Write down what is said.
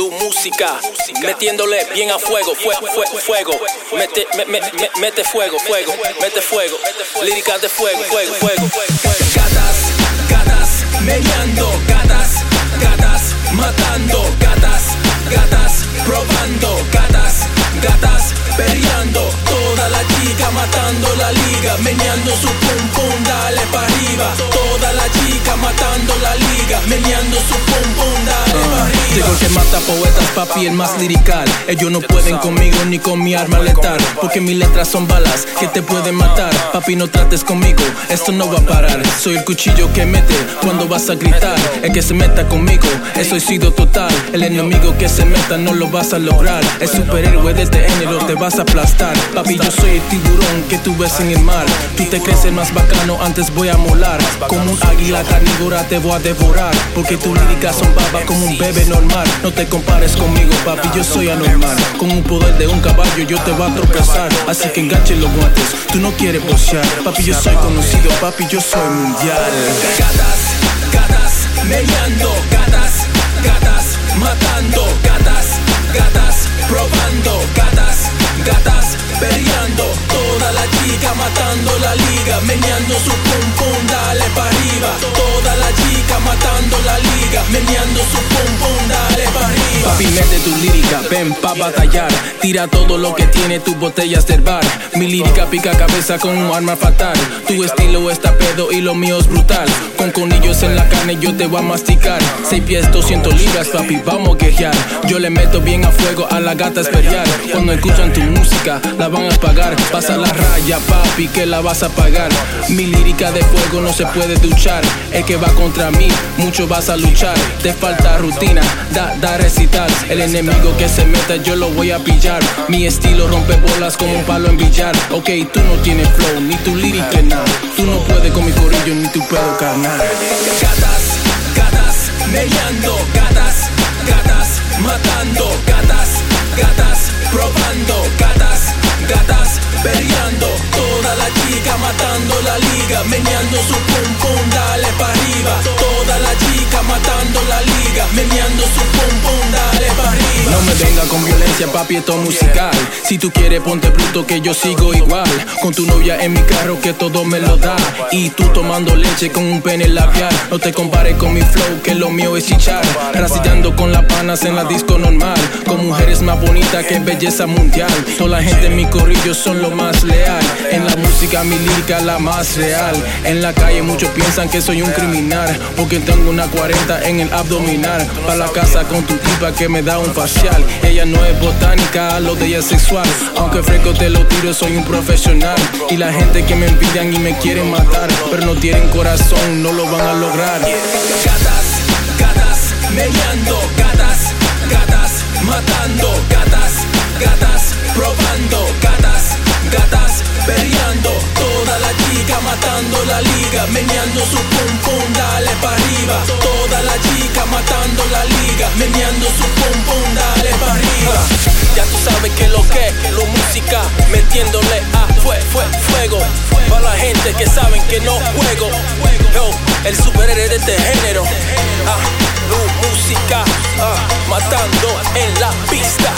Lu Música, metiéndole bien a fuego, fuego, fuego, mete, mete fuego, fuego, mete fuego, líricas de fuego, fuego, fuego. Gatas, gatas, meneando, gatas, gatas, matando, gatas, gatas, probando, gatas, gatas, peleando, toda la chica matando la liga, meneando su pum pum, dale pa' arriba, toda la chica matando la liga, meneando su pum pum, dale pa' arriba. Digo que mata poetas, papi, el más lirical. Ellos no pueden conmigo ni con mi arma letal. Porque mis letras son balas que te pueden matar. Papi, no trates conmigo, esto no va a parar. Soy el cuchillo que mete cuando vas a gritar. El que se meta conmigo, eso he sido total. El enemigo que se meta no lo vas a lograr. El superhéroe de este género te vas a aplastar. Papi, yo soy el tiburón que tú ves en el mar. Tú te crees el más bacano, antes voy a molar. Como un águila carnívora te voy a devorar. Porque tu líricas son babas como un bebé no no te compares conmigo, papi, yo soy anormal. Con un poder de un caballo yo te voy a tropezar. Así que enganche los guantes, tú no quieres bocear. Papi, yo soy conocido, papi, yo soy mundial. Gatas, gatas, gatas, gatas, matando la liga, meneando su pum pum, dale arriba. Toda la chica matando la liga, meneando su pum pum, dale pa' arriba. Ven pa' batallar. Tira todo lo que tiene tus botellas del bar. Mi lírica pica cabeza con un arma fatal. Tu estilo está pedo y lo mío es brutal. Con conillos en la carne yo te voy a masticar. Seis pies, 200 libras, papi, vamos a quejear. Yo le meto bien a fuego a la gata esperial. Cuando escuchan tu música, la van a pagar. Pasa la raya, papi, que la vas a pagar. Mi lírica de fuego no se puede duchar. El que va contra mí, mucho vas a luchar. Te falta rutina, da, da recital. El enemigo que se meta, yo lo voy a pillar. Mi estilo rompe bolas como un palo en billar. Ok, tú no tienes flow, ni tu lírica nada. Tú no puedes con mi corillo, ni tu pedo carnal. Gatas, gatas, meneando, gatas, gatas, matando, gatas, gatas, probando, gatas, gatas, peleando. Toda la chica matando la liga, meneando su pum pum, dale pa' arriba. Toda la chica matando la liga, meneando su pum, venga con violencia, papi, esto es musical. Si tú quieres, ponte bruto que yo sigo igual. Con tu novia en mi carro que todo me lo da. Y tú tomando leche con un pene labial. No te compares con mi flow, que lo mío es chichar. Racillando con las panas en la disco normal. Con mujeres más bonitas que belleza mundial. Toda la gente en mi corrillo son lo más leal. En la música, mi lírica la más real. En la calle muchos piensan que soy un criminal. Porque tengo una 40 en el abdominal. Pa' la casa con tu tipa que me da un facial. Ella no es botánica, lo de ella sexual. Aunque fresco te lo tiro, soy un profesional. Y la gente que me envidian y me quieren matar. Pero no tienen corazón, no lo van a lograr. Gatas, gatas, meneando, gatas, gatas, matando, gatas, gatas, probando, gatas, gatas, peleando. Toda la chica matando la liga, meneando su pum pum, dale pa' arriba. Toda la chica matando la liga, meneando su pum pum, lo lo música, metiéndole a fue, fue, fuego. Para la gente que saben que no juego. Yo, el superhéroe de este género. Ah, Lu música, ah, matando en la pista.